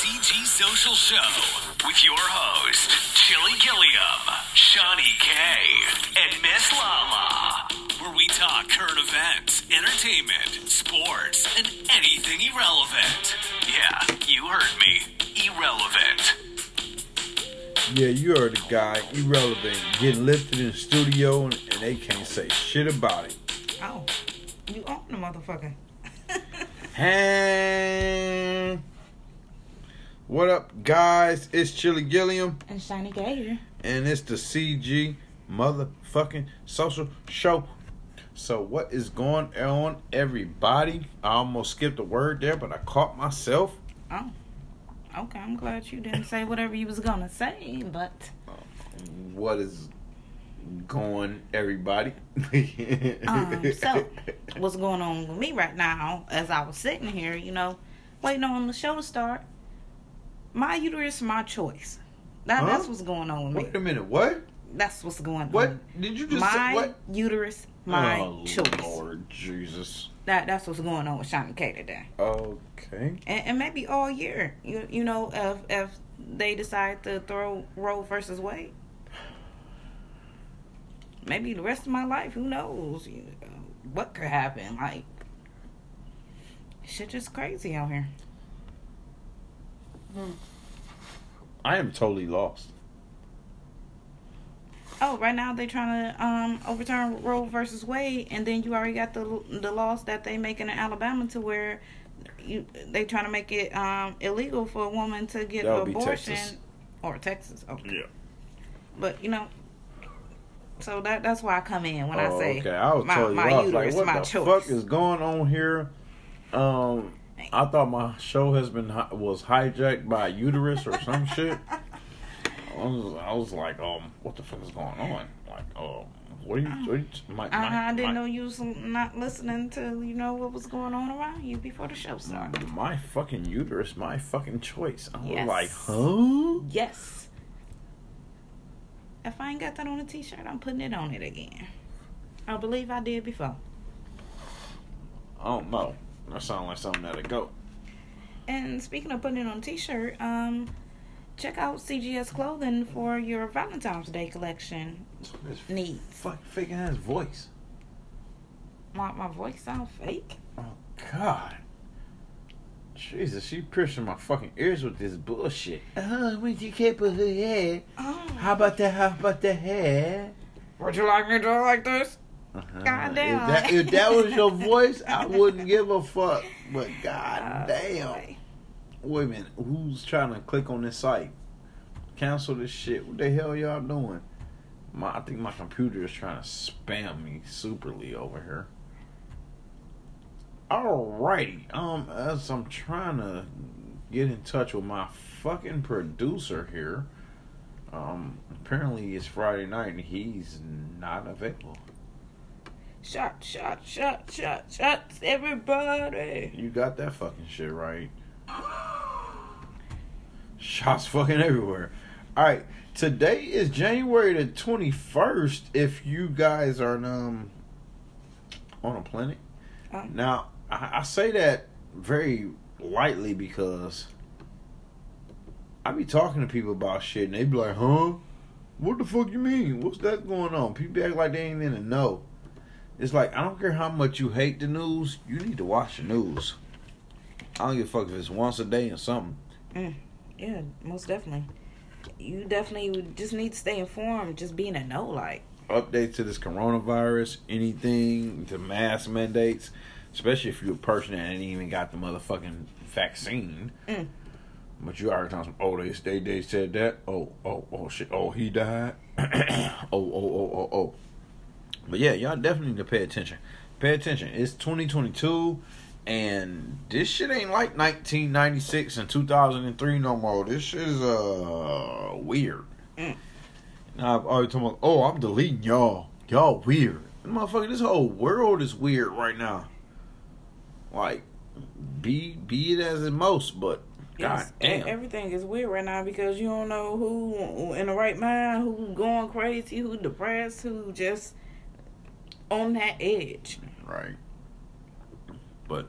CG Social Show with your host, Chili Gilliam, Shawnee K, and Miss Lala, where we talk current events, entertainment, sports, and anything irrelevant. Yeah, you heard me. Irrelevant. Yeah, you heard the guy, irrelevant, getting lifted in the studio and, and they can't say shit about it. Oh, you own the motherfucker. Hey, what up, guys? It's Chili Gilliam, and Shiny Gator. and it's the CG motherfucking social show. So, what is going on, everybody? I almost skipped a word there, but I caught myself. Oh, okay. I'm glad you didn't say whatever you was gonna say, but What is going, everybody? um, so what's going on with me right now? As I was sitting here, you know, waiting on the show to start. My uterus, my choice. That, Huh? That's what's going on with me. Wait a minute, what? That's what's going What on. What did you just my say? What? uterus, oh, my oh, choice. Lord Jesus. That that's what's going on with Shawnee K today. Okay. and, and maybe all year. You you know if if they decide to throw Roe versus Wade, maybe the rest of my life. Who knows? You know, what could happen? Like shit, just crazy out here. I am totally lost. Oh, right now they're trying to um overturn Roe versus Wade, and then you already got the the laws that they making in Alabama to where you they trying to make it um illegal for a woman to get an would be abortion Texas. or Texas. Okay. Yeah. But you know, so that that's why I come in when I Oh, say okay. I was my, totally my lost. uterus, like, what my the choice. fuck is going on here? Um, I thought my show has been was hijacked by a uterus or some shit. I was, I was like, um, what the fuck is going on? Like, um, what are you? What are you my, I, my, I didn't my, know you was not listening to you know what was going on around you before the show started. My fucking uterus, my fucking choice. I was Yes. like, huh? Yes. If I ain't got that on a t-shirt, I'm putting it on it again. I believe I did before. I don't know. That sounds like something that'll go. And speaking of putting it on a t-shirt, um, check out CGS Clothing for your Valentine's Day collection This needs. fuck fake ass voice. My my voice sound fake. Oh God. Jesus, she piercing my fucking ears with this bullshit. Oh, when you can't put her hair. Oh. How about that? How about the hair? Would you like me to do it like this? Uh-huh. Goddamn. If that, if that was your voice, I wouldn't give a fuck. But god Oh, damn. boy. Wait a minute. Who's trying to click on this site? Cancel this shit. What the hell y'all doing? My, I think my computer is trying to spam me superly over here. Alrighty. Um, as I'm trying to get in touch with my fucking producer here. Um, apparently it's Friday night and he's not available. Shot, shot, shot, shot, shots, everybody. You got that fucking shit right. Shots fucking everywhere. All right, today is January the twenty first. If you guys are um on a planet, Oh. now I, I say that very lightly because I be talking to people about shit and they be like, "Huh? What the fuck you mean? What's that going on?" People act like they ain't in the know. It's like I don't care how much you hate the news, you need to watch the news. I don't give a fuck if it's once a day or something. Yeah, most definitely. You definitely would just need to stay informed, just being a know, like. Updates to this coronavirus, anything, to mask mandates, especially if you're a person that ain't even got the motherfucking vaccine. Mm. But you already talking some, oh, they, they, they said that. Oh, oh, oh, shit. Oh, he died. oh, oh, oh, oh, oh. But yeah, y'all definitely need to pay attention. Pay attention. It's 2022, and this shit ain't like 1996 and 2003 no more. This shit is uh weird. Mm. Now I've already talking about. Oh, I'm deleting y'all. Y'all weird. Motherfucker, this whole world is weird right now. Like, be be it as it most, but god damn. Everything is weird right now because you don't know who in the right mind, who going crazy, who depressed, who just on that edge. Right. But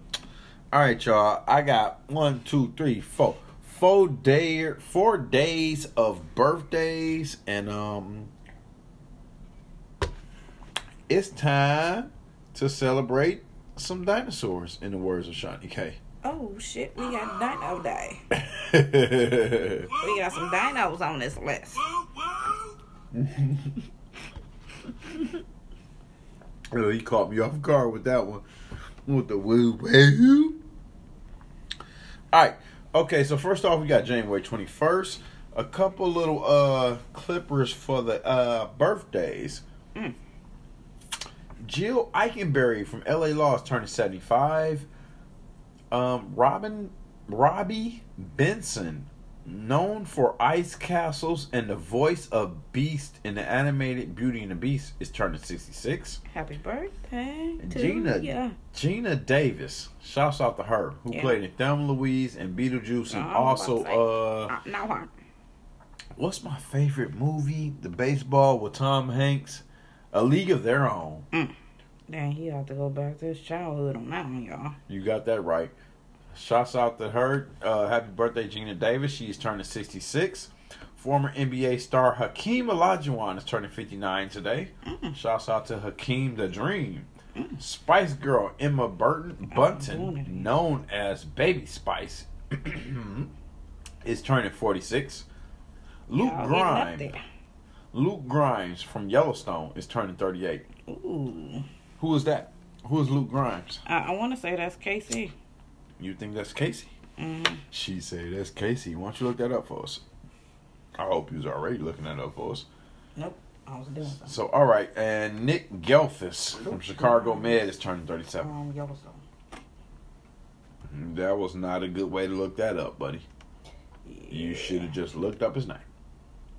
all right, y'all. I got one, two, three, four, four day four days of birthdays and um it's time to celebrate some dinosaurs in the words of Shawnee K. Oh shit, we got Dino Day. We got some dinos on this list. oh, he caught me off guard with that one. With the woo woo. Alright. Okay, so first off we got January twenty first. A couple little uh clippers for the uh birthdays. Mm. Jill Eikenberry from LA Law is turning 75. Um, Robin Robbie Benson, known for Ice Castles and the voice of Beast in the animated Beauty and the Beast, is turning 66. Happy birthday to Gina ya. Geena Davis, shouts out to her, who Yeah. played in Thelma Louise and Beetlejuice, and Oh, also about to say. uh, Uh, no, what's my favorite movie? The baseball with Tom Hanks, A League of Their Own. Dang, he have to go back to his childhood on that one, y'all. You got that right. Shouts out to her. Uh, happy birthday, Geena Davis. She is turning 66. Former NBA star Hakeem Olajuwon is turning 59 today. Mm. Shouts out to Hakeem the Dream. Spice Girl Emma Burton Bunton, known as Baby Spice, is turning 46. Luke Y'all Grimes. Luke Grimes from Yellowstone is turning 38. Ooh. Who is that? Who is Luke Grimes? I, I want to say that's Casey. You think that's Casey? Mm. She said, "That's Casey. Why don't you look that up for us?" I hope you was already looking that up for us. Nope. I was doing something. So, all right, and Nick Gehlfuss from Chicago Med is turning thirty-seven. Um, Yellowstone. That was not a good way to look that up, buddy. You should have just looked up his name.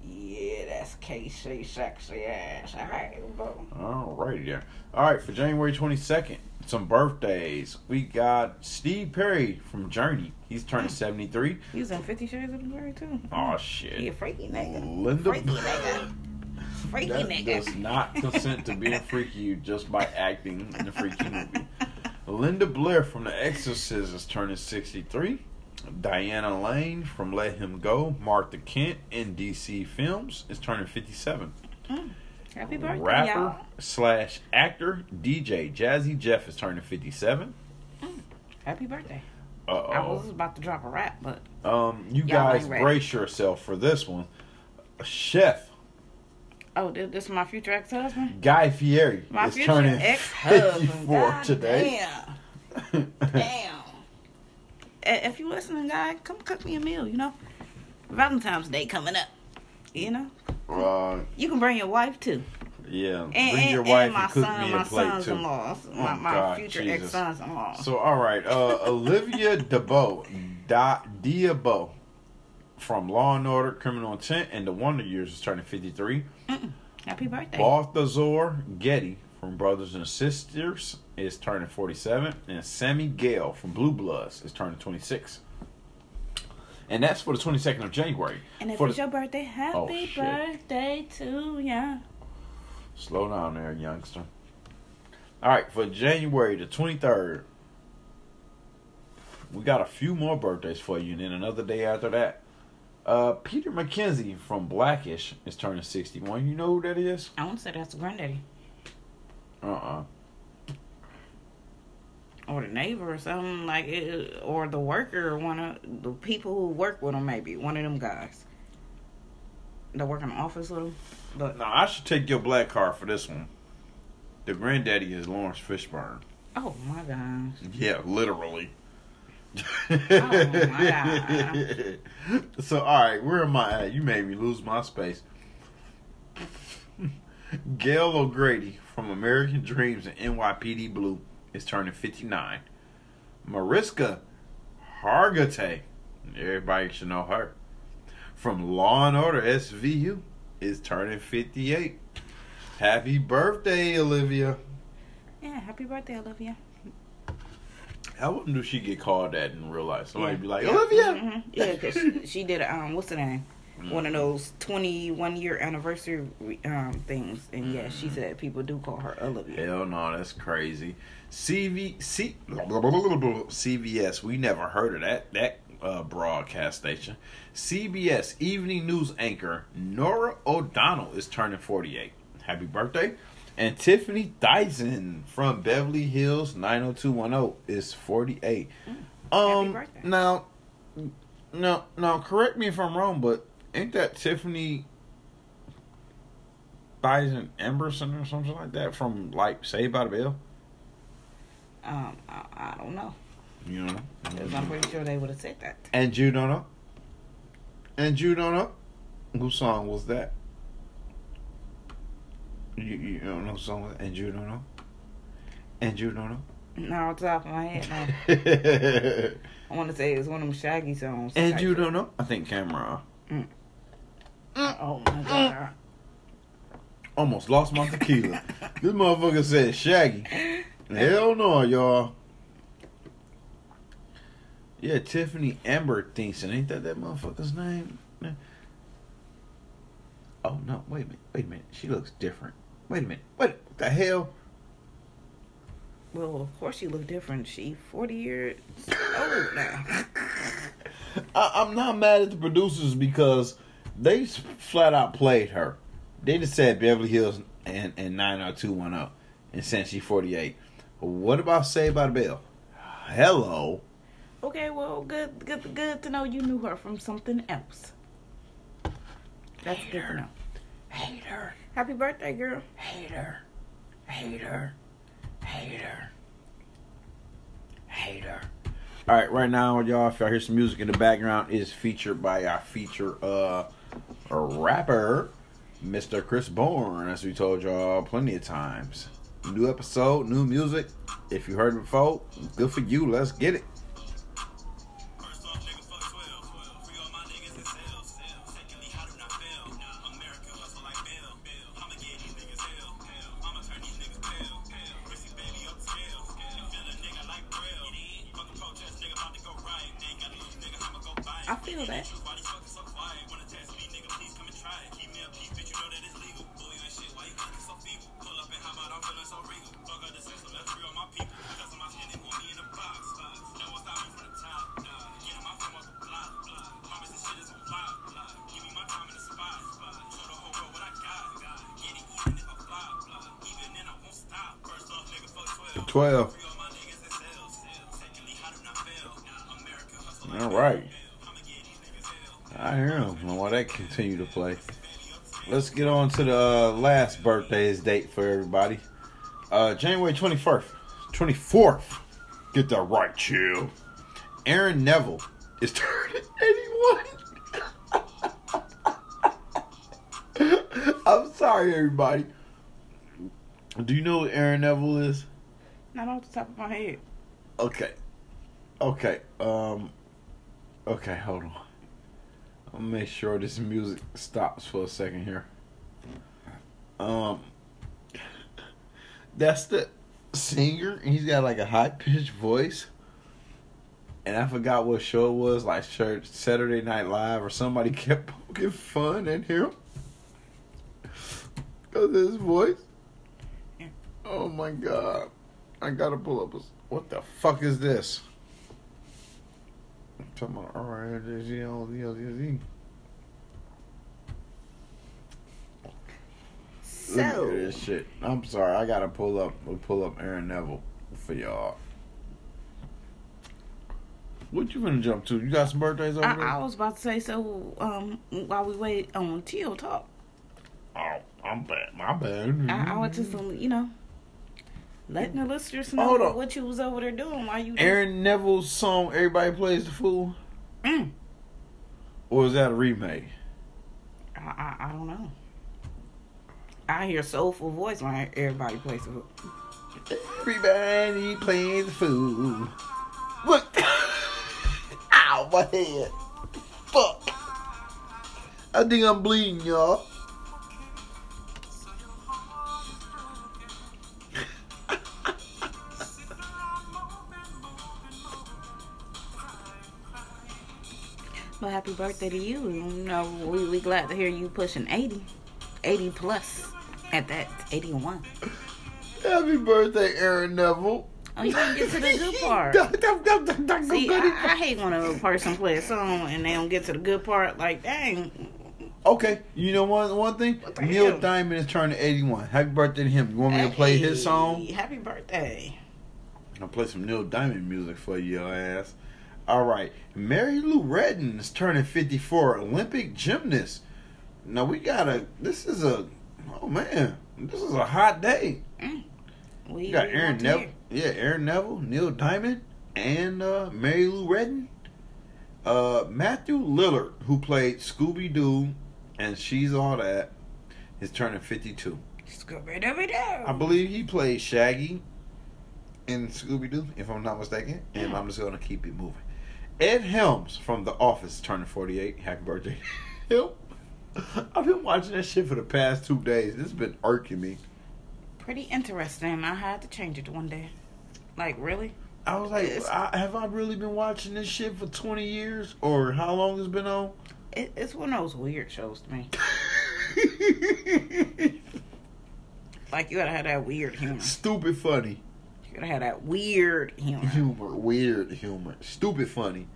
Yeah, that's KC sexy ass. All right, bro. All righty. All right, for January twenty-second, some birthdays. We got Steve Perry from Journey. He's turning hmm. seventy-three. He was in Fifty Shades of Grey too. Oh shit. He a freaky nigga. Linda. Freaky nigga. Freaky That nigga. does not consent to being freaky just by acting in a freaky movie. Linda Blair from The Exorcist is turning 63. Diane Lane from Let Him Go. Martha Kent in DC Films is turning 57. Happy birthday, Rapper y'all. slash actor DJ Jazzy Jeff is turning 57. Happy birthday. Uh I was about to drop a rap, but Um, you guys brace yourself for this one. Chef oh, this, is my future ex-husband. Guy Fieri My is future turning ex-husband. 54 God today. Damn. Damn. If you listening, guy, come cook me a meal. You know, Valentine's Day coming up. You know, Uh, you can bring your wife too, yeah, and, bring and, your and wife my and cook son, me my a plate too. sons-in-law, my, Oh, my God, future Jesus. ex-sons-in-law. So, all right, uh, Olivia DeBoe, da, Diabo, from Law and Order, Criminal Intent, and The Wonder Years is turning fifty-three. Happy birthday. Balthazar Getty from Brothers and Sisters is turning forty-seven, and Sami Gayle from Blue Bloods is turning twenty-six. And that's for the twenty-second of January. and if For it's the- your birthday, happy Oh, birthday to ya. Slow down there, youngster. All right, for January the 23rd, we got a few more birthdays for you, and then another day after that. Uh, Peter Mackenzie from Blackish is turning 61. You know who that is? I want to say that's granddaddy Uh uh or the neighbor or something like it, or the worker or one of the people who work with him. Maybe one of them guys that work in the office with him. But Now, I should take your black card for this one. The granddaddy is Laurence Fishburne. oh my gosh. Yeah, literally. Oh, my so, all right, where am I at? You made me lose my space. Gail O'Grady from American Dreams and NYPD Blue is turning 59. Mariska Hargitay, everybody should know her, from Law and Order SVU is turning 58. Happy birthday, Olivia. Yeah, happy birthday, Olivia. I wouldn't do she get called that in real life. Somebody yeah. be like. Olivia. Mhm. Yeah, because she, she did um, what's the name? One of those twenty-one year anniversary um things, and yeah, she said people do call her Olivia. Hell no, that's crazy. CV, C, CVS, we never heard of that that uh, broadcast station. CBS evening news anchor Norah O'Donnell is turning 48. Happy birthday. And Tiffani Thiessen from Beverly Hills 90210 is 48. Um birthday. now no now correct me if I'm wrong, but ain't that Tiffany Dyson Emberson or something like that from like Saved by the Bell? Um, I, I don't know. You know. Because I'm pretty sure they would have said that. And you don't know? And you don't know? Whose song was that? You, you don't know song was And you don't know? And you don't know? Not off the top of my head, no. I want to say it's one of them Shaggy songs. and you don't know? I think Cameron. Mm. Oh my god. Almost lost my tequila. this motherfucker said Shaggy. Hell no, y'all. Yeah, Tiffani Amber Thiessen. Ain't that that motherfucker's name? Oh, no. Wait a minute. Wait a minute. She looks different. Wait a minute. What what the hell? Well, of course she look different. She 40 years old now. I, I'm not mad at the producers because they flat out played her. They just said Beverly Hills and, and 90210 and since she's 48. What about Saved by the Bell? Hello. Okay, well, good, good, good to know you knew her from something else. That's good to know. Hate her. Happy birthday, girl. Hate her. Hate her. Hate her. Hate her. All right, right now, y'all, if y'all hear some music in the background, is featured by our feature uh rapper, Mr. Chris Bourne, as we told y'all plenty of times. New episode, new music. If you heard it before, good for you. Let's get it. To the uh, last birthday's date for everybody. Uh, January 21st. 24th. Get that right, chill. Aaron Neville is turning 81. I'm sorry, everybody. Do you know what Aaron Neville is? Not off the top of my head. Okay. Okay. Um. Okay, hold on. I'll make sure this music stops for a second here. Um. That's the singer. He's got like a high pitched voice. And I forgot what show it was, like Church Saturday Night Live, or somebody kept poking fun at him. Because of his voice. Oh my god. I gotta pull up. a- What the fuck is this? I'm talking about R-I-J-Z-L-D-L-D-Z. Look at So, this shit. I'm sorry. I gotta pull up. Pull up Aaron Neville for y'all. What you gonna jump to? You got some birthdays over I, there? I was about to say, so, um, while we wait on Teal talk, oh, I'm bad. My bad. I, I was just, you know, letting the listeners know Hold what you was over there doing while you. Aaron Neville's song "Everybody Plays the Fool," Mm, or is that a remake? I, I, I don't know. I hear soulful voice when everybody plays it. Everybody plays the fool. Look. Ow, my head. Fuck. I think I'm bleeding, y'all. Well, happy birthday to you. Know, we, we glad to hear you pushing 80. 80 plus at that. 81. Happy birthday, Aaron Neville. Oh, you didn't get to the good part. See, I, I hate when a person plays a song and they don't get to the good part. Like, dang. Okay, you know one one thing. Neil hell? Diamond is turning eighty one. Happy birthday to him. You want me to play his song? Happy birthday. I'll play some Neil Diamond music for you, your ass. All right, Mary Lou Retton is turning fifty four. Olympic gymnast. Now we gotta. This is a. Oh man, this is a hot day. We You got Aaron Neville. Yeah, Aaron Neville, Neil Diamond, and uh, Mary Lou Retton. Uh, Matthew Lillard, who played Scooby Doo, and she's all that, is turning fifty two. Scooby-Dooby-Doo. I believe he played Shaggy in Scooby Doo, if I'm not mistaken. And I'm just gonna keep it moving. Ed Helms from The Office turning 48. Happy birthday, him! I've been watching that shit for the past two days. This has been irking me. Pretty interesting. I had to change it one day. Like, really? I was like, I, have I really been watching this shit for 20 years, or how long it's been on? It, it's one of those weird shows to me. Like, you gotta have that weird humor. Stupid funny. You gotta have that weird humor. humor, weird humor, stupid funny.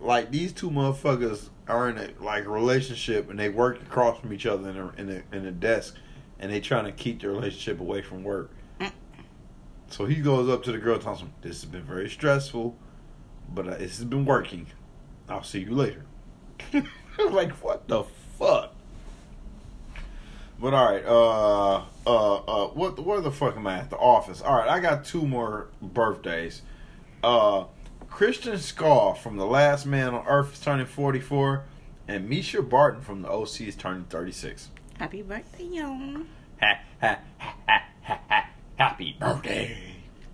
Like these two motherfuckers are in a like relationship and they work across from each other in a in a, in a desk, and they trying to keep the relationship away from work. So he goes up to the girl, and tells him, "This has been very stressful, but uh, this has been working. I'll see you later." like what the fuck? But all right, uh, uh, uh, what where the fuck am I at? The office. All right, I got two more birthdays. Uh, Kristen Schaal from The Last Man on Earth is turning forty four, and Mischa Barton from The OC is turning thirty six. Happy birthday, y'all. Ha ha ha ha ha ha! Happy birthday!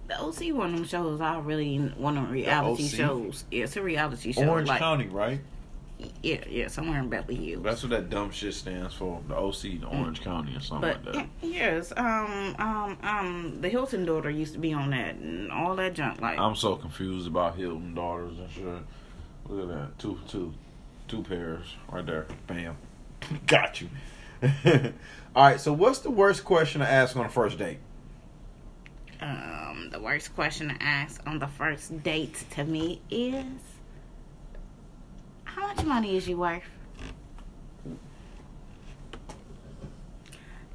The OC one of them shows I really one of them reality shows. Yeah, it's a reality show. Orange like, County, right? Yeah, yeah, somewhere in Beverly Hills. That's what that dumb shit stands for. The OC, the Orange County, or something But like that. yes, um, um, um, the Hilton daughter used to be on that and all that junk. Like, I'm so confused about Hilton daughters and shit. Look at that. Two two two pairs right there. Bam. Got you. Alright, so what's the worst question to ask on a first date? um, the worst question to ask on the first date to me is, how much money is you worth?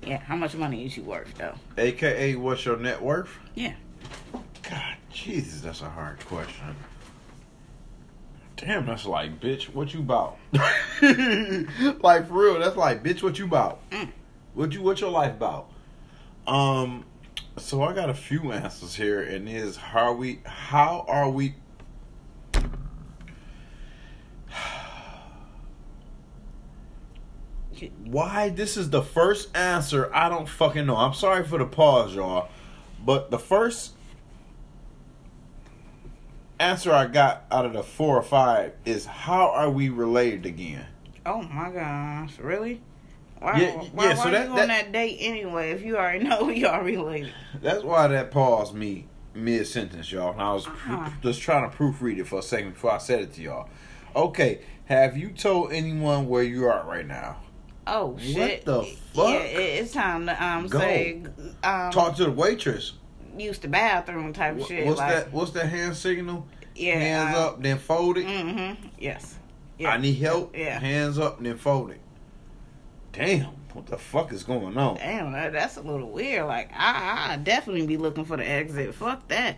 Yeah, how much money is you worth though? AKA what's your net worth? Yeah. God Jesus, that's a hard question. Damn, that's like bitch, what you bout? like for real, that's like bitch, what you bout? Mm. What you what your life about? Um, so I got a few answers here, and is how we how are we? Why this is the first answer? I don't fucking know. I'm sorry for the pause, y'all, but the first answer I got out of the four or five is how are we related again? Oh my gosh, really? Why, Yeah, why, yeah, why so are that- you on that- that date anyway if you already know we are related? That's why that paused me mid sentence, y'all. And I was Uh-huh. just trying to proofread it for a second before I said it to y'all. Okay, have you told anyone where you are right now? Oh shit! the Yeah, it, it's time to um Go. say um Talk to the waitress. use the bathroom type Wh- shit. What's like, that? What's that hand signal? Yeah, Hands uh, up, then fold it. Mm-hmm. Yes. Yeah. I need help. Yeah. Hands up, then fold it. Damn, what the fuck is going on? Damn, that, that's a little weird. Like I, I definitely be looking for the exit. Fuck that.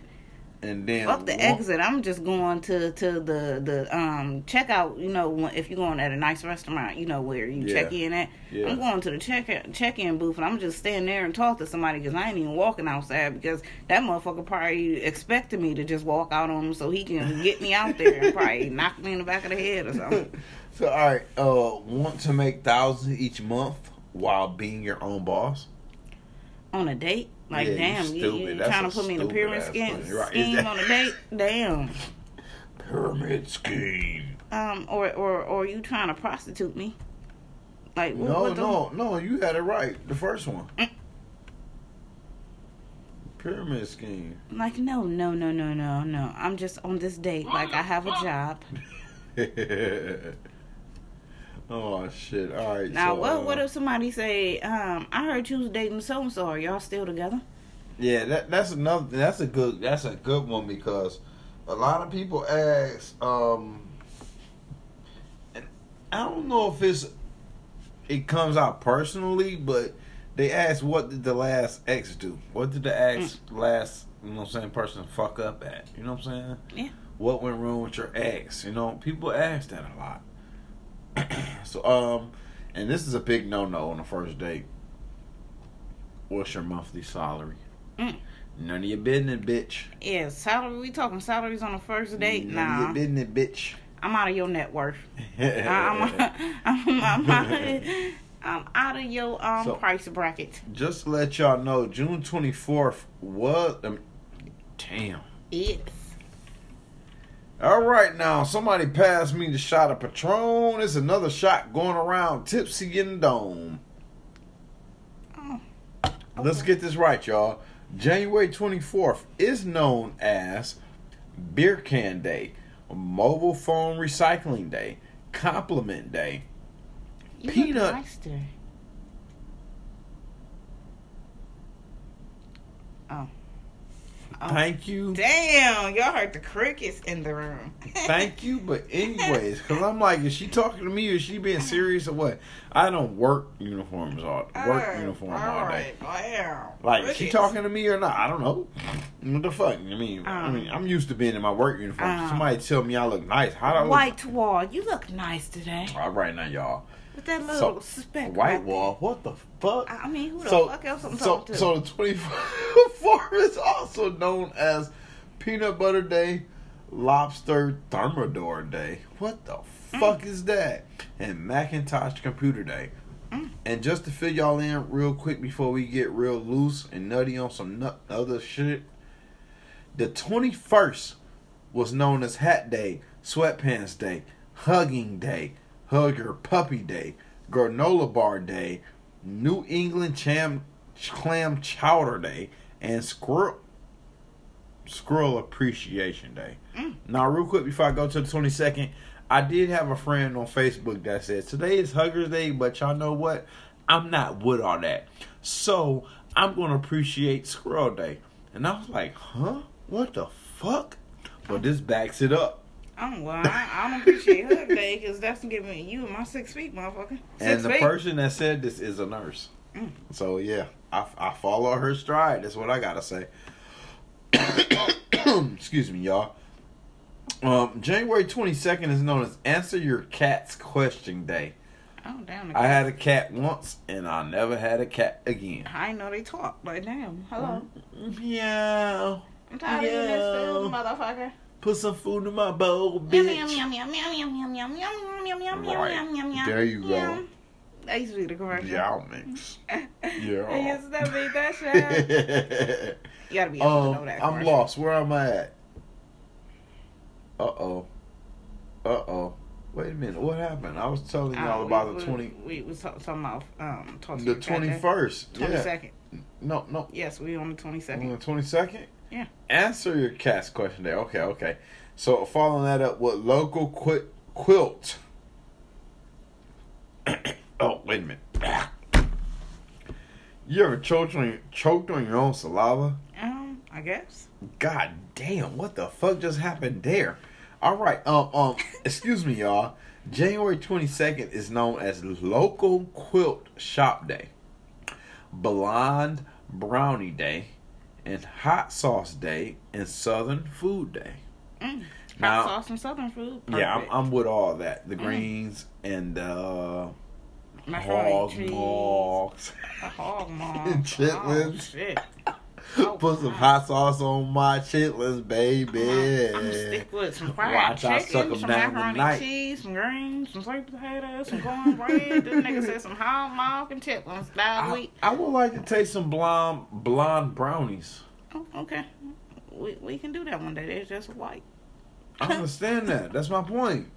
And then Fuck the exit. I'm just going to to the the um checkout. You know, if you're going at a nice restaurant, you know where you Yeah. check in at. Yeah. I'm going to the check check in booth and I'm just standing there and talk to somebody because I ain't even walking outside because that motherfucker probably expected me to just walk out on him so he can get me out there and probably knock me in the back of the head or something. So all right, uh, want to make thousands each month while being your own boss? on a date. Like, Yeah, damn, you, you, trying to put me in a pyramid scheme. Right, scheme that- on a date? Damn. Pyramid scheme. Um, or or or you trying to prostitute me? Like, what, No, what the- no, no. You had it right. The first one. Mm. Pyramid scheme. Like, no, no, no, no, no, no. I'm just on this date. Like, I have a job. oh shit! All right. Now, so, what uh, what if somebody say, um, I heard you was dating so and so. Are y'all still together? Yeah, that that's another. That's a good. That's a good one because a lot of people ask. Um, and I don't know if it's it comes out personally, but they ask, "What did the last ex do? What did the ex last you know what I'm saying person fuck up at? You know what I'm saying? Yeah. What went wrong with your ex? You know, people ask that a lot. so um, and this is a big no no on the first date. What's your monthly salary? Mm. None of your business, bitch. Yeah, salary. We talking salaries on the first date? None Nah, of your business, bitch. I'm out of your net worth. I'm, I'm, I'm, out, I'm out of your um So- price bracket. Just to let y'all know, June 24th was. Um, damn. Yes. All right, now somebody passed me the shot of Patron. It's another shot going around, tipsy in the dome. Oh. Let's get this right, y'all. January 24th is known as Beer Can Day, Mobile Phone Recycling Day, Compliment Day. You Peanut. Nice. Oh. Oh. Thank you. Damn, y'all heard the crickets in the room. Thank you, but anyways, because I'm like, is she talking to me or is she being serious or what? I don't work uniforms all work Oh, uniform all day. Wow. Like, is she talking to me or not? I don't know. What the fuck? I mean, I Um, mean, I'm used to being in my work uniform. um, Somebody tell me I look nice. How do I look? White wall, you look nice today. All right, now, y'all. With that So, little speck. White right wall. What the fuck? I mean, who the so, fuck else I'm so, talking to? so the 24th is also known as Peanut Butter Day, Lobster Thermidor Day. What the fuck is that? And Macintosh Computer Day. Mm. And just to fill y'all in real quick before we get real loose and nutty on some nut other shit, the 21st was known as Hat Day, Sweatpants Day, Hugging Day, Hugger Puppy Day, Granola Bar Day, New England Cham, Clam Chowder Day, and Squirrel Squirrel Appreciation Day. Mm. Now, real quick before I go to the 22nd, I did have a friend on Facebook that said today is Huggers Day, but y'all know what? I'm not with all that. So I'm gonna appreciate Squirrel Day. And I was like, huh? What the fuck? But this backs it up. Oh well, I, I don't appreciate Hug Day because that's giving you and my six feet, motherfucker. Six and the feet. person that said this is a nurse. Mm. So yeah, I, I follow her stride. That's what I gotta say. Excuse me, y'all. Um, January twenty second is known as Answer Your Cat's Question Day. Oh damn! the I had a cat once, and I never had a cat again. I know they talk, but damn. Hello. Meow. I'm tired of eating this food, Yeah. motherfucker. Put some food in my bowl, Yum bitch. yum yum yum yum yum yum yum yum yum yum yum Right. yum yum yum. There you go. Yum. That used to be the commercial. Y'all mix. I Yeah. used to be that shit. You gotta be able to know um, that. I'm lost. Where am I at? Uh oh. Uh oh. Wait a minute. What happened? I was telling Uh, y'all we- about the twenty, We was talking about um talking the twenty first. Twenty second. No, no. Yes, we on the twenty On the twenty second. Yeah. Answer your cat's question there. Okay, okay. So following that up, what local qu- quilt? oh, wait a minute. You ever choked on choked on your own saliva? Um, I guess. God damn, what the fuck just happened there? All right, um, um, excuse me, y'all. January twenty second is known as Local Quilt Shop Day, Blonde Brownie Day, and Hot Sauce Day and Southern Food Day. Mm. Now- Hot sauce and southern food. Yeah, I'm, I'm with all that. The greens and uh, hog. A hog. And chitlins. Oh, shit. Oh, Put some oh, hot sauce on my chitlins, baby. I'm gonna stick with some fried Watch chicken, some macaroni tonight. cheese, some greens, some sweet potatoes, some cornbread. this nigga said some hog maw and chitlins. Week. I would like to taste some blonde blonde brownies. Oh, okay. We we can do that one day. They're just white. I understand that. That's my point.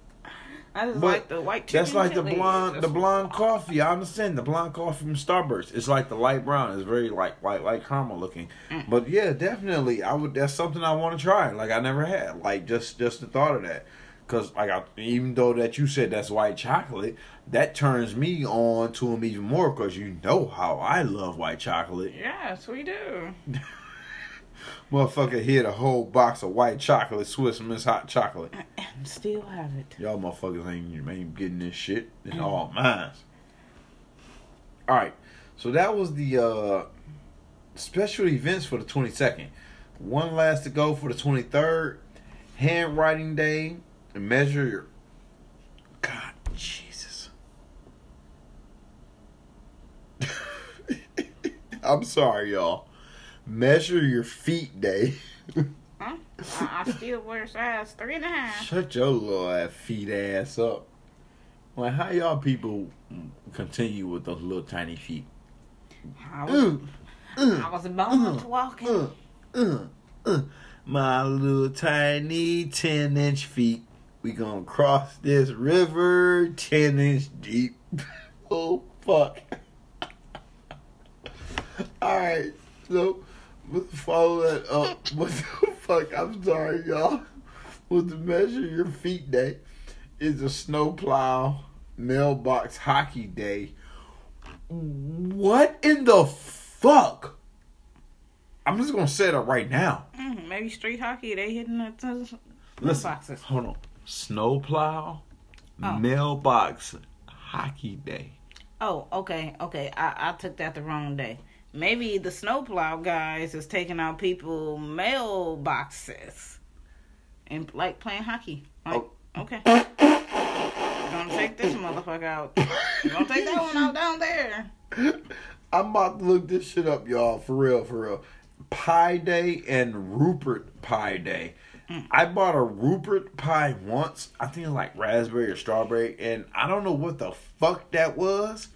I just But like the white chicken. That's like the blonde, the blonde coffee. I understand the blonde coffee from Starbucks. It's like the light brown. It's very like white, like caramel looking. Mm. But yeah, definitely, I would. That's something I want to try. Like I never had. Like just just the thought of that. Cause like I, even though that you said that's white chocolate, that turns me on to them even more. Cause you know how I love white chocolate. Yes, we do. Motherfucker hit a whole box of white chocolate, Swiss Miss hot chocolate. And still have it. Y'all motherfuckers ain't, ain't getting this shit. It's all mine. Alright. So that was the uh special events for the 22nd. One last to go for the 23rd. Handwriting Day. Measure your. God, Jesus. I'm sorry, y'all. Measure your feet day. Huh? I, I still wear size three and a half. Shut your little ass feet ass up. Like, how y'all people continue with those little tiny feet? I was, Uh, I was born to walking. uh, uh, uh. My little tiny 10 inch feet. We gonna cross this river 10 inch deep. oh, fuck. Alright, so let's follow that up. What the fuck? I'm sorry, y'all. With the measure your feet day is a snowplow mailbox hockey day. What in the fuck? I'm just gonna say that right now. Mm, maybe street hockey. They hitting the t- Listen, hold on. Snowplow Oh. mailbox hockey day. Oh, okay, okay. I, I took that the wrong day. Maybe the snowplow guys is taking out people mailboxes and like playing hockey. Like, Oh. okay. Gonna take this motherfucker out. Gonna take that one out down there. I'm about to look this shit up, y'all. For real, for real. Pie Day and Rupert Pie Day. Mm. I bought a Rupert pie once. I think like raspberry or strawberry, and I don't know what the fuck that was.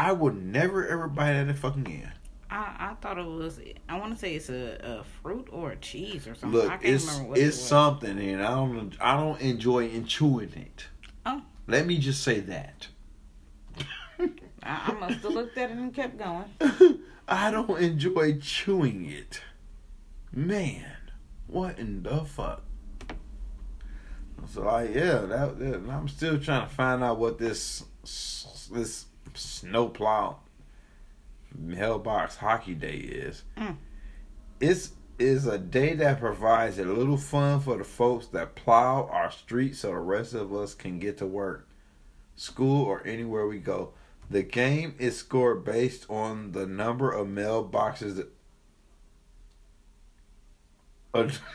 I would never ever buy that fucking again. I, I thought it was. I want to say it's a, a fruit or a cheese or something. Look, I can't it's it's it something, and I don't I don't enjoy chewing it. Oh. Let me just say that. I, I must have looked at it and kept going. I don't enjoy chewing it. Man, what in the fuck? So like, yeah, that, that- I'm still trying to find out what this this snowplow mailbox hockey day is. Mm. It's is a day that provides a little fun for the folks that plow our streets so the rest of us can get to work, school, or anywhere we go. The game is scored based on the number of mailboxes. That...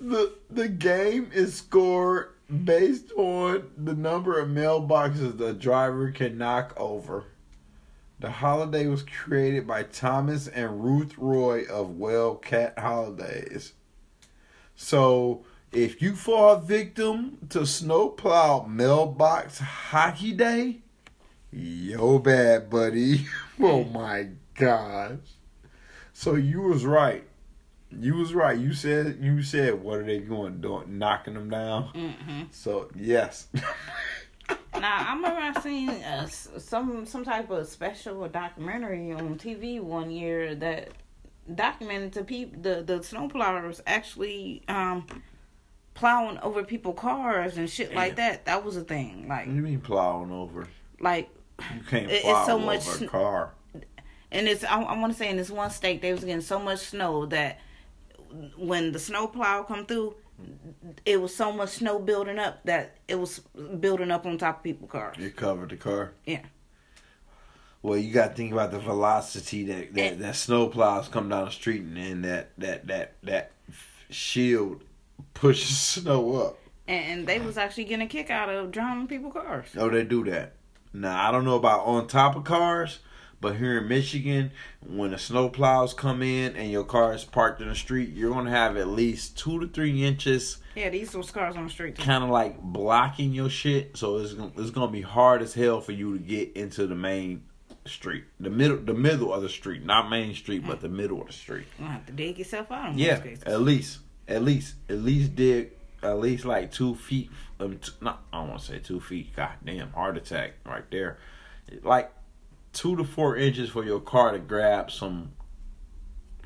The the game is scored based on the number of mailboxes the driver can knock over. The holiday was created by Thomas and Ruth Roy of Wellcat Holidays. So, if you fall victim to snowplow mailbox hockey day, yo bad buddy. oh my gosh. So you was right. You was right. You said you said what are they going doing? Knocking them down. hmm So yes. Now I remember I seen uh, some some type of special documentary on TV one year that documented the people the the snowplowers actually um plowing over people cars and shit like that. That was a thing. Like What do you mean plowing over? like You can't It- it's so over much a car. and it's I, I want to say in this one state they was getting so much snow that when the snow plow come through it was so much snow building up that it was building up on top of people's cars It covered the car. Yeah. Well, you got to think about the velocity that that, that snow plows come down the street and, and that that that that shield pushes snow up. and, they was actually getting a kick out of drowning people's cars Oh, they do that. Now I don't know about on top of cars, but here in Michigan, when the snow plows come in and your car is parked in the street, you're gonna have at least two to three inches, yeah these was cars on the street kind of like blocking your shit. So it's gonna, it's gonna be hard as hell for you to get into the main street, the middle, the middle of the street, not main street, but the middle of the street. you have to dig yourself out in Yeah, at least, at least, at least dig at least like two feet. Um, t- not I don't want to say two feet. God damn, heart attack right there. Like two to four inches for your car to grab some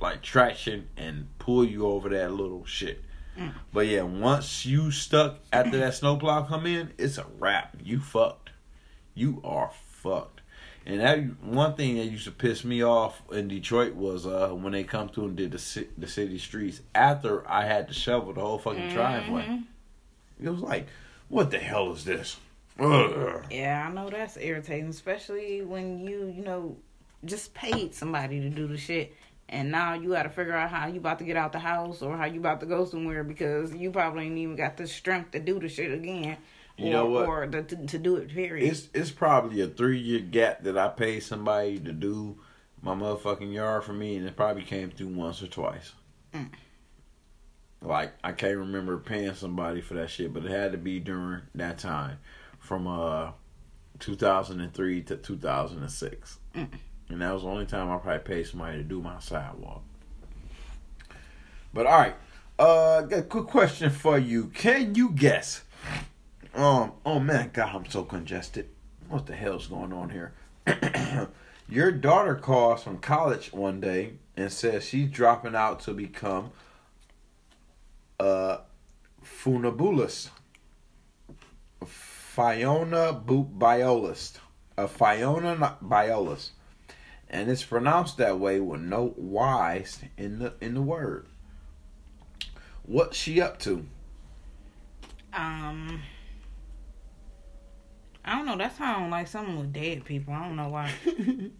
like traction and pull you over that little shit. Mm. But yeah, once you stuck after that snowplow come in, it's a wrap. You fucked. You are fucked. And that one thing that used to piss me off in Detroit was uh, when they come through and did the the city streets after I had to shovel the whole fucking driveway. It was like, what the hell is this? Ugh. Yeah, I know that's irritating, especially when you, you know, just paid somebody to do the shit, and now you got to figure out how you about to get out the house or how you about to go somewhere because you probably ain't even got the strength to do the shit again. You or, know what? Or the, to, to do it. Period. It's it's probably a three year gap that I paid somebody to do my motherfucking yard for me, and it probably came through once or twice. Mm. Like I can't remember paying somebody for that shit, but it had to be during that time, from uh, 2003 to 2006, Mm. and that was the only time I probably paid somebody to do my sidewalk. But all right, uh, got a quick question for you. Can you guess? Um. Oh man, God, I'm so congested. What the hell's going on here? Your daughter calls from college one day and says she's dropping out to become a funambulist, a Fiona biolist, a Fiona biolist, and it's pronounced that way with no Y's in the in the word. What's she up to? um, I don't know. that's how That sounds like something with dead people. I don't know why.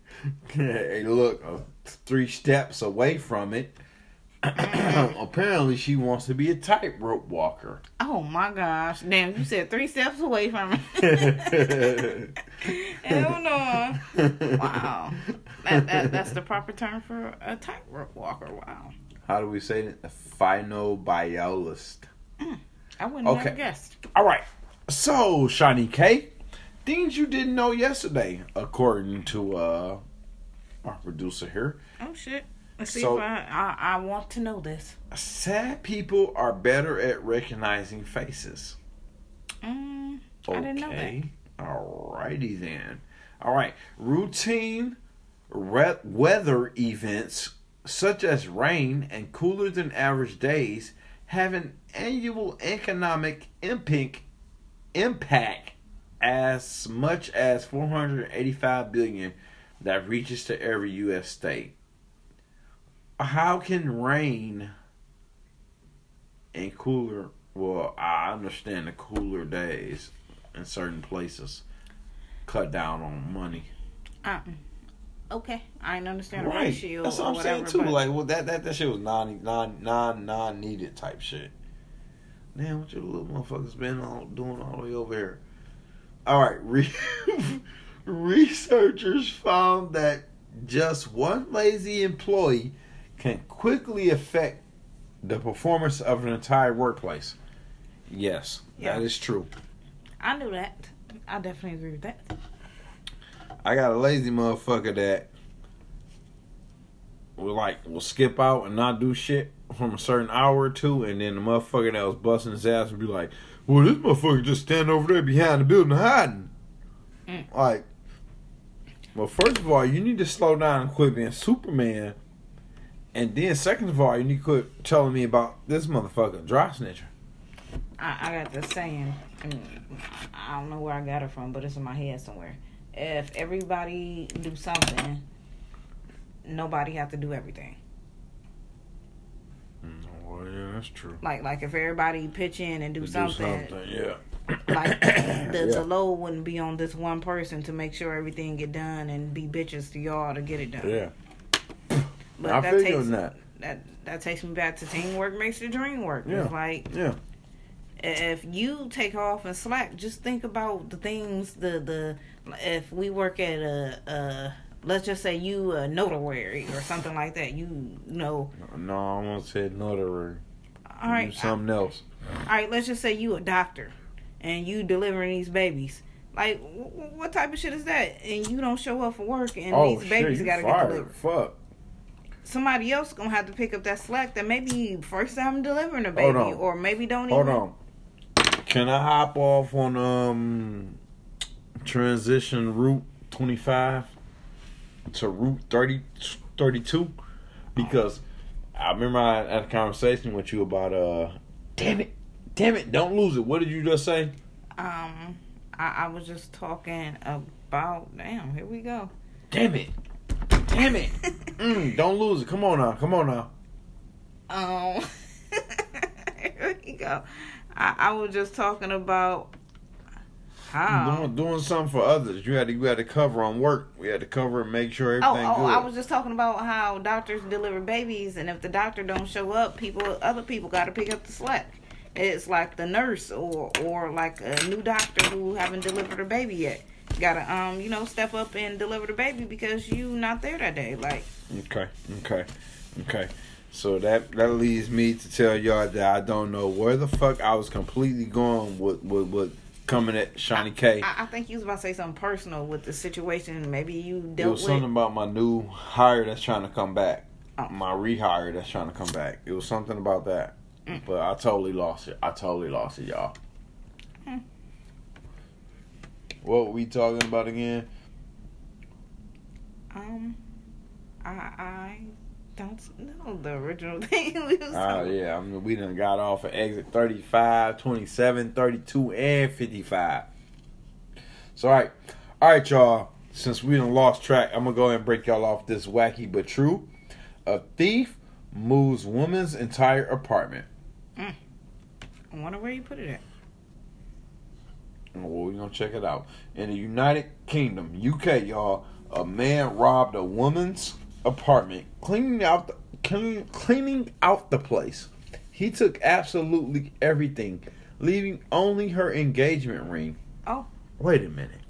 hey, look, uh, three steps away from it. Apparently, she wants to be a tightrope walker. Oh my gosh! Damn, you said three steps away from me. Hell no! Wow, that, that that's the proper term for a tightrope walker. Wow, How do we say it? A phinobiolist. I wouldn't Okay. have guessed. All right. So, Shawnee K, things you didn't know yesterday, according to uh our producer here. Oh shit! See So- if I, I I want to know this. Sad people are better at recognizing faces. Mm, I didn't know that. Okay. Alrighty then. All right. Routine re- weather events such as rain and cooler than average days have an annual economic impact impact as much as 485 billion that reaches to every US state. How can rain and cooler well, I understand the cooler days in certain places cut down on money. Uh, okay, I didn't understand the Right. ratio That's what I'm whatever. saying too. Like, well, that, that that shit was non non non non needed type shit. Damn, what your little motherfuckers been all doing all the way over here? All right, re- researchers found that just one lazy employee can quickly affect the performance of an entire workplace. Yes, Yeah. that is true. I knew that. I definitely agree with that. I got a lazy motherfucker that will like will skip out and not do shit from a certain hour or two, and then the motherfucker that was busting his ass would be like, "Well, this motherfucker just stand over there behind the building hiding." Mm. Like, well, first of all, you need to slow down and quit being Superman, and then second of all, you need to quit telling me about this motherfucker dry snitcher. I, I got this saying, I don't know where I got it from, but it's in my head somewhere. If everybody do something, nobody have to do everything. Mm, well, yeah, that's true. Like like if everybody pitch in and do, Do something, yeah. like the, Yeah. the load wouldn't be on this one person to make sure everything get done and be bitches to y'all to get it done. Yeah, But I that feel you takes that. that that takes me back to teamwork makes the dream work. Yeah. It's like Yeah. if you take off and slack, just think about the things the the if we work at a, a let's just say you a notary or something like that, you know. No, I almost said notary. All right, something else. all right. Let's just say you a doctor and you delivering these babies. Like, what type of shit is that? And you don't show up for work, and oh these shit, babies you gotta get delivered. Fuck. Somebody else gonna have to pick up that slack that maybe first time delivering a baby, or maybe don't Hold even. Hold on. Can I hop off on um transition route twenty five to route 30, 32? Because I remember I had a conversation with you about uh damn it. Damn it, don't lose it. What did you just say? Um, I, I was just talking about damn. Here we go. Damn it. Damn it. Mm, don't lose it. Come on now. Come on now. Um, here we go. I, I was just talking about how. Doing, doing something for others. You had to you had to cover on work. We had to cover and make sure Oh, everything oh, good. I was just talking about how doctors deliver babies, and if the doctor don't show up, people, other people, got to pick up the slack. It's like the nurse or or like a new doctor who haven't delivered a baby yet. Gotta um, you know, step up and deliver the baby because you not there that day. Like, Okay, okay, okay. So that that leads me to tell y'all that I don't know where the fuck I was completely going with with, with coming at Shawnee K. I, I think you was about to say something personal with the situation. Maybe you It dealt was with. something about my new hire that's trying to come back. Oh. My rehire that's trying to come back. It was something about that. Mm. But I totally lost it. I totally lost it, y'all. What were we talking about again? Um, I I don't know the original thing. we was Oh, talking- yeah. I mean, we done got off at exit 35, 27, 32, and 55. So, all right. All right, y'all. Since we done lost track, I'm going to go ahead and break y'all off this wacky but true. A thief moves woman's entire apartment. I wonder where you put it at. Well, we're to check it out. In the United Kingdom, UK, y'all, a man robbed a woman's apartment, cleaning out the, clean, cleaning out the place. He took absolutely everything, leaving only her engagement ring. Oh. Wait a minute.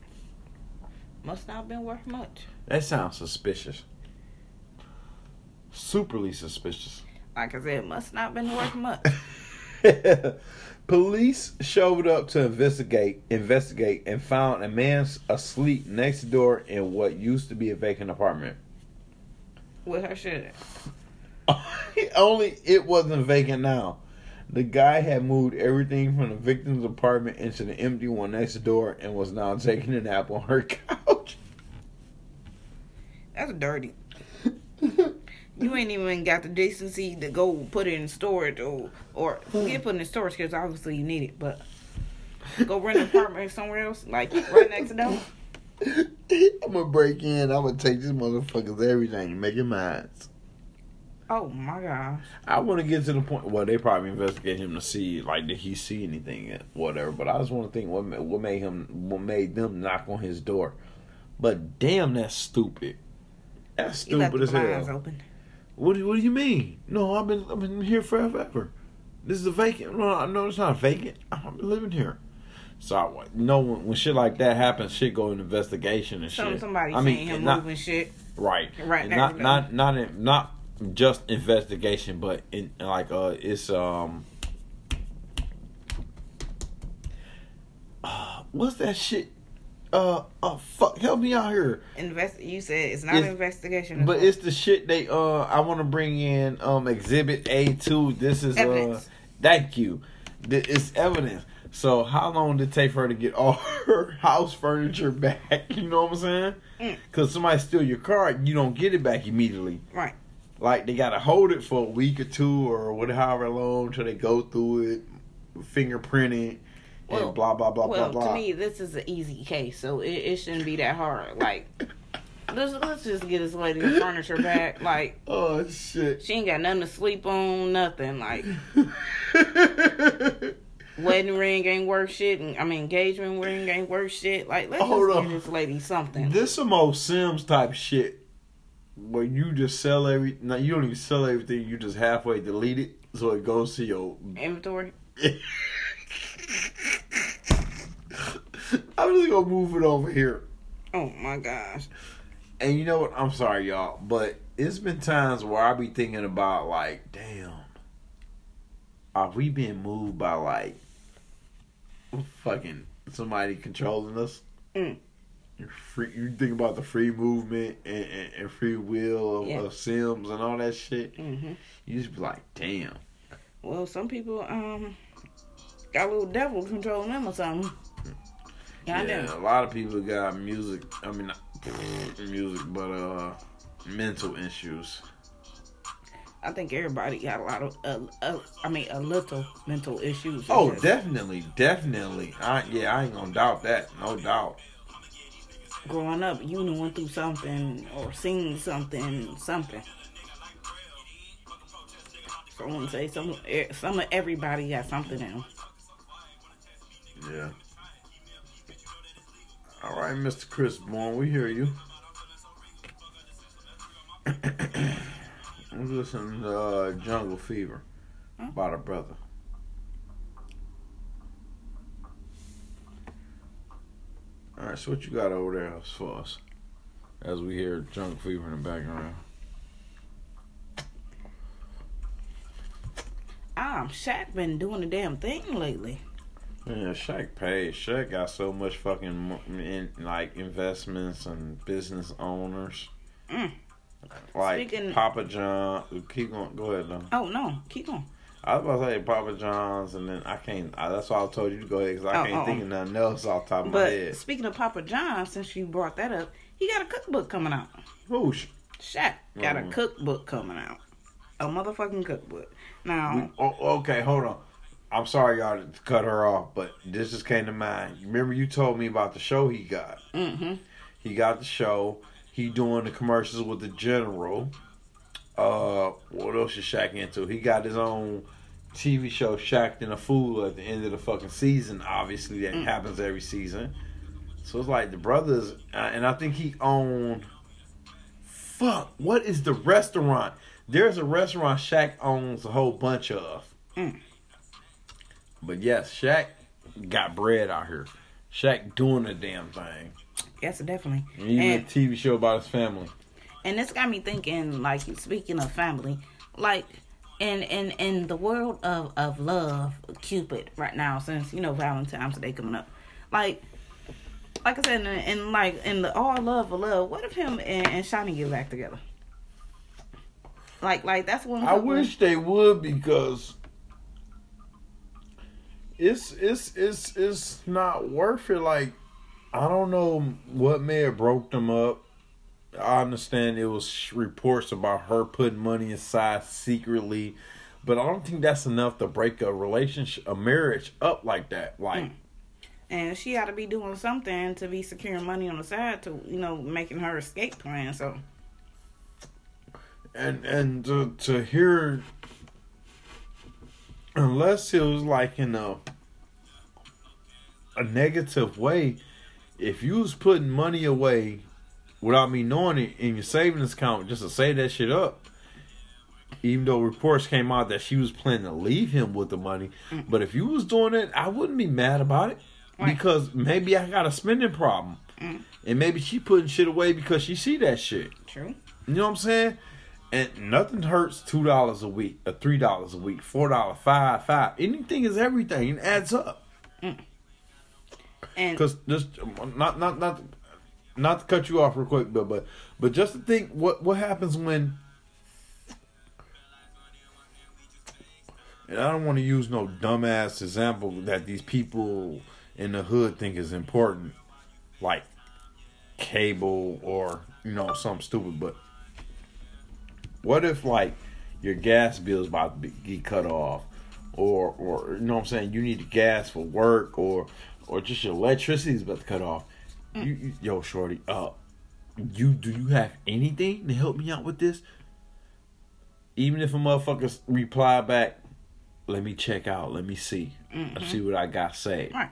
Must not have been worth much. That sounds suspicious. Superly suspicious. Like I said, it must not have been worth much. Police showed up to investigate, investigate, and found a man asleep next door in what used to be a vacant apartment. With her shit. Only it wasn't vacant now. The guy had moved everything from the victim's apartment into the empty one next door and was now taking a nap on her couch. That's dirty. You ain't even got the decency to go put it in storage or or forget putting it in storage because obviously you need it, but go rent an apartment somewhere else, like right next door. I'm gonna break in. I'm gonna take this motherfucker's everything and make it mine. Oh my gosh. I want to get to the point. Well, they probably investigate him to see like did he see anything, whatever. But I just want to think what what made him what made them knock on his door. But damn, that's stupid. That's You left stupid the as blinds hell. open. What do, what do you mean? No, I've been I've been here forever. This is a vacant. No, no, it's not vacant. I've been living here. So I, you know when, when shit like that happens, shit go in investigation and Some shit. somebody I mean, him not, moving shit. right, Right not not not in, not just investigation, but in like uh, it's um, uh, what's that shit? Uh, uh, fuck, help me out here. Invest. You said it's not It's- investigation. But it's the shit they uh I want to bring in um exhibit A two. This is uh Evidence. thank you. It's evidence. So how long did it take for her to get all her house furniture back? You know what I'm saying? Mm. Because somebody steal your car, you don't get it back immediately. right. Like they gotta hold it for a week or two or whatever long till they go through it, fingerprint it, Well- and blah blah blah well, blah blah. to me, this is an easy case, so it, it shouldn't be that hard. Like, let's let's just get this lady the furniture back. Like, oh shit. she ain't got nothing to sleep on, nothing. Like, wedding ring ain't worth shit, and I mean, engagement ring ain't worth shit. Like, let's Hold just on. give this lady something. This some old Sims type shit where you just sell every. No, you don't even sell everything. You just halfway delete it so it goes to your. Inventory. I'm just gonna move it over here. Oh my gosh. And you know what? I'm sorry, y'all, but it's been times where I be thinking about like, damn, are we being moved by like fucking somebody controlling us? Mm. You Free, you think about the free movement and, and, and free will of, Yeah. of Sims and all that shit. hmm You just be like, damn. Well, some people um got a little devil controlling them or something. Yeah, yeah, know. a lot of people got music. I mean, music, but uh, mental issues. I think everybody got a lot of, uh, uh, I mean, a little mental issues. Oh, definitely, definitely. I yeah, I ain't gonna doubt that. No doubt. growing up, you done went through something or seen something, something. So I want to say some some of everybody got something in them. Yeah. All right, Mr. Chris Bourne, we hear you. I'm listening to uh, Jungle Fever by the brother. All right, so what you got over there for us? As we hear Jungle Fever in the background. Um, Shaq been doing the damn thing lately. Yeah, Shaq paid. Shaq got so much fucking in like investments and business owners. Mm. Like Speaking- Papa John. Keep going. Go ahead, though. Oh no, keep going. I was about to say Papa John's, and then I can't. I, that's why I told you to go ahead because I Oh, can't oh, think oh. of nothing else off the top of my But head. speaking of Papa John, since you brought that up, he got a cookbook coming out. Whoosh. Shaq got a Mhm. cookbook coming out. A motherfucking cookbook. Now, Oh, okay, hold on. I'm sorry, y'all, to cut her off, but this just came to mind. Remember, you told me about the show he got. mm-hmm. He got the show. He doing the commercials with the general. Uh, what else is Shaq into? He got his own TV show, Shaq and a Fool, at the end of the fucking season. Obviously, that Mm. happens every season. So it's like the brothers, uh, and I think he owned. Fuck, what is the restaurant? There's a restaurant Shaq owns a whole bunch of. Mm. But yes, Shaq got bread out here. Shaq doing the damn thing. yes, definitely. And even And a TV show about his family. and this got me thinking. Like speaking of family, like in in in the world of of love, Cupid right now, since you know Valentine's Day coming up, like. Like I said, and, in like in the all love for love, what if him and, and Shaunie get back together? Like, like that's one. I wish they would because it's it's it's it's not worth it. Like I don't know what may have broke them up. I understand it was reports about her putting money aside secretly, but I don't think that's enough to break a relationship, a marriage up like that. Like. Mm. and she ought to be doing something to be securing money on the side to you know making her escape plan. So and and to to hear unless it was like in a a negative way if you was putting money away without me knowing it in your savings account just to save that shit up even though reports came out that she was planning to leave him with the money mm. but if you was doing it i wouldn't be mad about it Right. because maybe i got a spending problem mm. and maybe she putting shit away because she see that shit true. you know what I'm saying? And nothing hurts two dollars a week, or three dollars a week, four dollars, five, five. Anything is everything. It adds up. Mm. And Cause just not not not not to cut you off real quick, but but but just to think what what happens when. And I don't want to use no dumbass example that these people in the hood think is important, like cable or you know something stupid. But what if like your gas bill's about to be, cut off, or or you know what I'm saying? You need the gas for work, or or just your electricity's about to cut off. You, you yo, shorty, uh, you do you have anything to help me out with this? Even if a motherfucker reply back, let me check out, let me see, let's see what I got saved. right,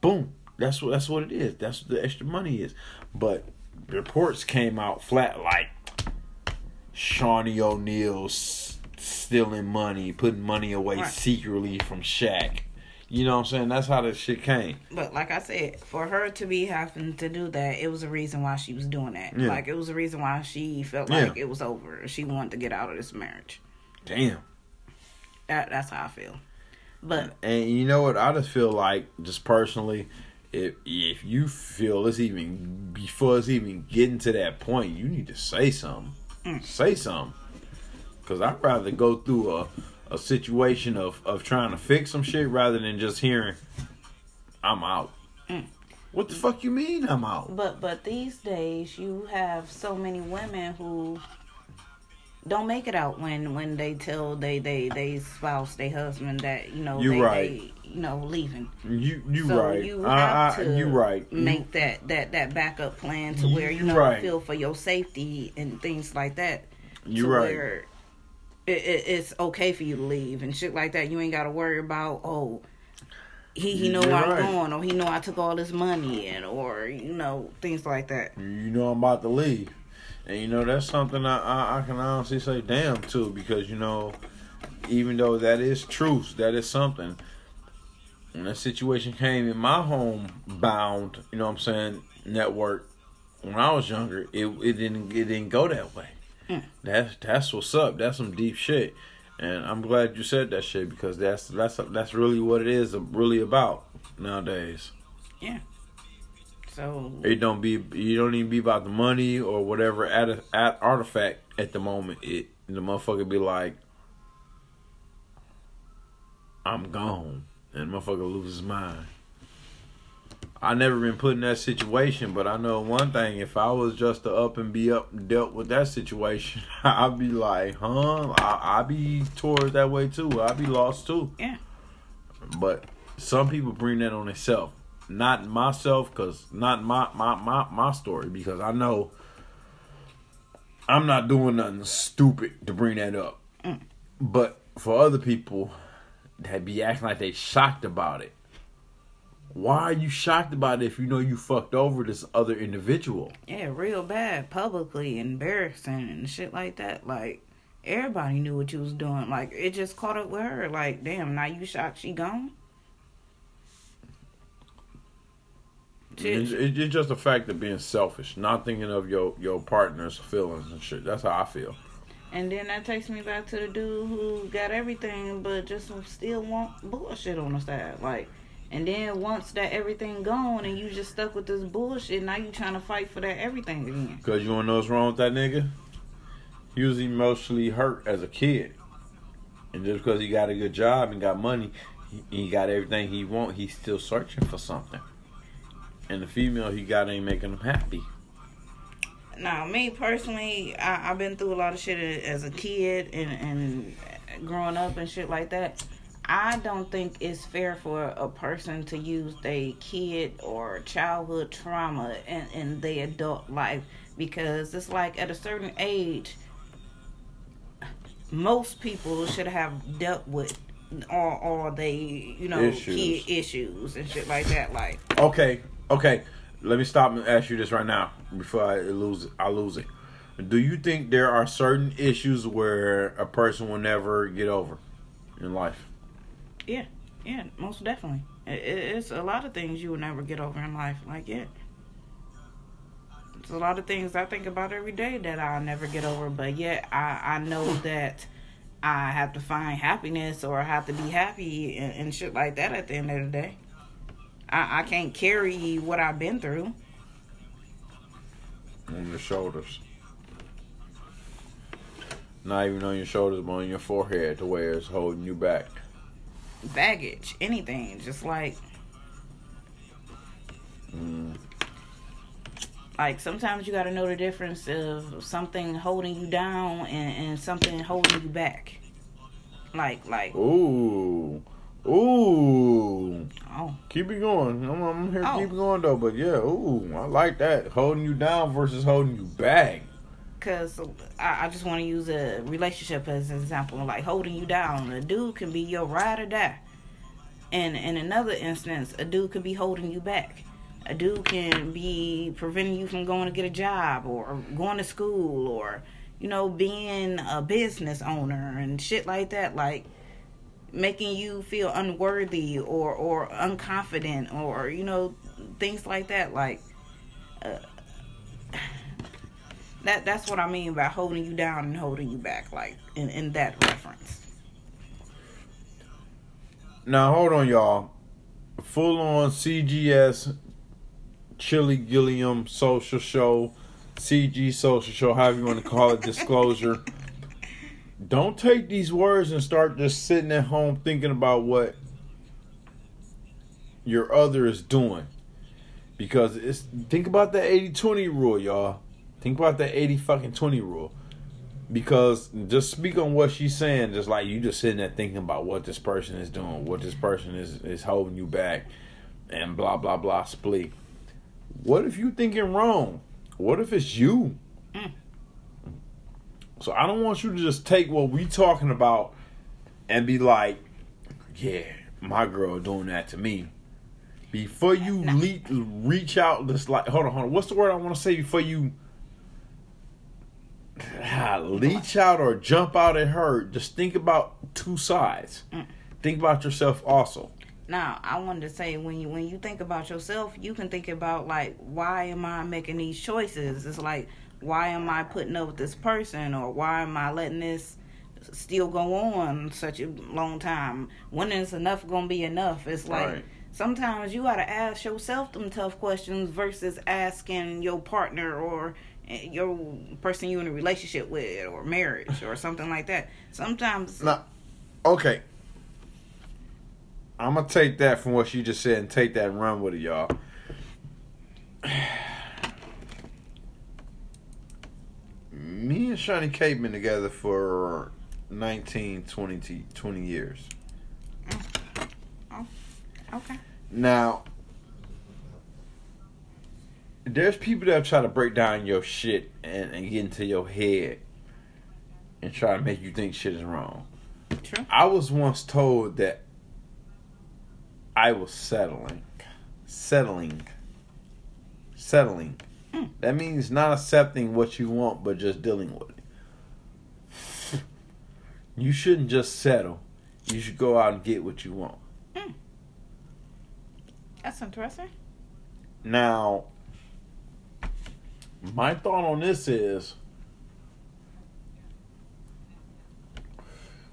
Boom. That's what that's what it is. That's what the extra money is. But reports came out flat like Shaunie O'Neal s- stealing money, putting money away Right. secretly from Shaq. You know what I'm saying? That's how this shit came. but like I said, for her to be having to do that, it was a reason why she was doing that. Yeah. Like it was a reason why she felt Yeah. like it was over. She wanted to get out of this marriage. Damn. That that's how I feel. But And you know what? I just feel like, just personally, if if you feel it's even before it's even getting to that point, you need to say something. Say something. Cause I'd rather go through a a situation of of trying to fix some shit rather than just hearing, "I'm out." Mm. What the fuck you mean I'm out? but but these days you have so many women who don't make it out when when they tell they they they spouse they husband that you know You they, right. they you know leaving. You you so right. you I, have I, to you right. You- make that that that backup plan to You- where you you know right. feel for your safety and things like that. You to right. Where it, it, it's okay for you to leave and shit like that. You ain't got to worry about oh. He he know You're where I'm right. going, or he know I took all this money, and or you know things like that. you know I'm about to leave. And you know that's something I, I, I can honestly say damn to because you know even though that is truth, that is something. When that situation came in my home bound, you know what I'm saying, network when I was younger, it it didn't it didn't go that way. Mm. That's that's what's up. That's some deep shit. And I'm glad you said that shit because that's that's that's really what it is really about nowadays. So It don't be you don't even be about the money or whatever at, at artifact at the moment. It the motherfucker be like, I'm gone, and motherfucker loses his mind. I never been put in that situation, but I know one thing: if I was just to up and be up and dealt with that situation, I'd be like, huh? I I be towards that way too. I'd be lost too. Yeah. But some people bring that on themselves not myself because not my, my my my story because i know i'm not doing nothing stupid to bring that up Mm. but for other people that be acting like they shocked about it why are you shocked about it if you know you fucked over this other individual Yeah, real bad, publicly embarrassing and shit like that. Like everybody knew what you was doing. Like it just caught up with her. Like damn, now you shocked she gone. It's, it's just a fact of being selfish not thinking of your your partner's feelings and shit that's how i feel And then that takes me back to the dude who got everything, but just still want bullshit on the side. Like, and then once that everything gone and you just stuck with this bullshit, now you trying to fight for that everything again. Because you want to know what's wrong with that nigga? He was emotionally hurt as a kid. And just because he got a good job and got money, he, he got everything he want, he's still searching for something. And the female he got ain't making him happy. Now, me personally, I, I've been through a lot of shit as a kid and, and growing up and shit like that. I don't think it's fair for a person to use their kid or childhood trauma in, in their adult life because it's like at a certain age, most people should have dealt with all, all they, you know, Issues. kid issues and shit like that. Like, Okay, okay. Let me stop and ask you this right now before I lose I lose it. Do you think there are certain issues where a person will never get over in life? Yeah, yeah, most definitely. It, it- it's a lot of things you will never get over in life. Like, yeah. It's a lot of things I think about every day that I'll never get over, but yet I, I know that I have to find happiness or I have to be happy and, and shit like that at the end of the day. I, I can't carry what I've been through. on your shoulders. Not even on your shoulders, but on your forehead to where it's holding you back. Baggage, anything. Just like, Mm. like sometimes you got to know the difference of something holding you down and, and something holding you back. Like, like, Ooh. Ooh. oh, Keep it going. I'm, I'm here to Oh. keep it oh. going though. But yeah, ooh, I like that. Holding you down versus holding you back. Cause I, I just want to use a relationship as an example, like holding you down. A dude can be your ride or die, and in another instance, a dude could be holding you back. A dude can be preventing you from going to get a job or going to school or, you know, being a business owner and shit like that. Like making you feel unworthy or or unconfident or you know things like that. Like. Uh, that that's what I mean by holding you down and holding you back, like in, in that reference. Now hold on, y'all. Full on CGS, Chili Gilliam social show, CG social show, however you want to call it, disclosure. Don't take these words and start just sitting at home thinking about what your other is doing. Because it's think about the 80-20 rule, y'all. Think about the 80 fucking 20 rule. because just speak on what she's saying, just like you just sitting there thinking about what this person is doing, what this person is is holding you back, and blah blah blah split. What if you thinking wrong? What if it's you? Mm. So I don't want you to just take what we talking about and be like, yeah, my girl doing that to me. Before you le- reach out, just like hold on, hold on. What's the word I want to say before you ah, leach out or jump out at her? Just think about two sides. Think about yourself also. Now, I wanted to say when you when you think about yourself, you can think about like why am I making these choices? It's like why am I putting up with this person or why am I letting this still go on such a long time? When is enough going to be enough? It's like Right. sometimes you got to ask yourself them tough questions versus asking your partner or eh, your person you in a relationship with or marriage or something like that. Sometimes Now, okay. I'm gonna take that from what you just said and take that and run with it, y'all. Me and Shawnee K been together for 19, 20, 20 years. Oh, oh, okay. Now, there's people that try to break down your shit and, and get into your head and try to make you think shit is wrong. True. I was once told that I was settling. Settling. Settling. Mm. That means not accepting what you want, but just dealing with it. You shouldn't just settle. You should go out and get what you want. That's interesting. Now, my thought on this is,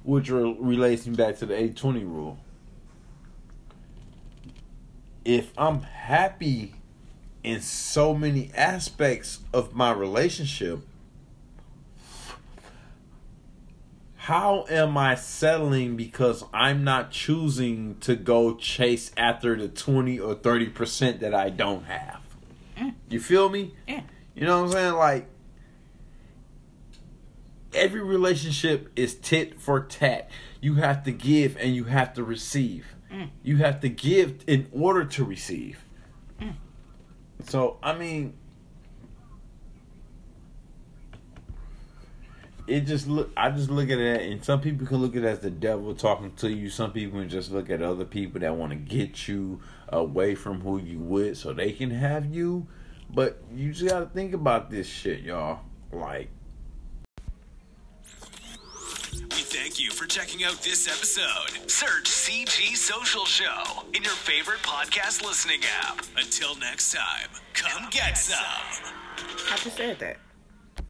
which re- relates me back to the 820 rule. If I'm happy in so many aspects of my relationship, how am I settling because I'm not choosing to go chase after the 20 or 30% that I don't have? Mm. You feel me? Yeah. You know what I'm saying? Like, every relationship is tit for tat. You have to give and you have to receive. Mm. You have to give in order to receive. So, I mean, it just look. I just look at it, and some people can look at it as the devil talking to you. Some people can just look at other people that want to get you away from who you with, so they can have you. But you just gotta think about this shit, y'all. Like, thank you for checking out this episode. Search CG Social Show in your favorite podcast listening app. Until next time, come get some. I just said that.